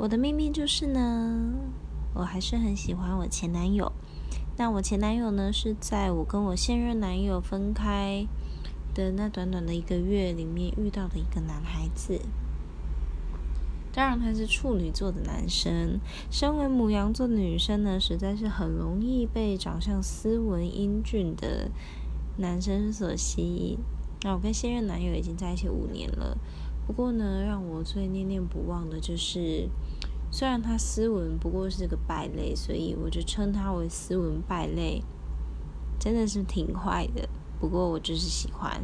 我的秘密就是呢，我还是很喜欢我前男友。那我前男友呢，是在我跟我现任男友分开的那短短的一个月里面遇到的一个男孩子。当然，他是处女座的男生。身为母羊座的女生呢，实在是很容易被长相斯文、英俊的男生所吸引。那我跟现任男友已经在一起五年了。不过呢，让我最念念不忘的就是，虽然他斯文，不过是个败类，所以我就称他为斯文败类。真的是挺坏的，不过我就是喜欢。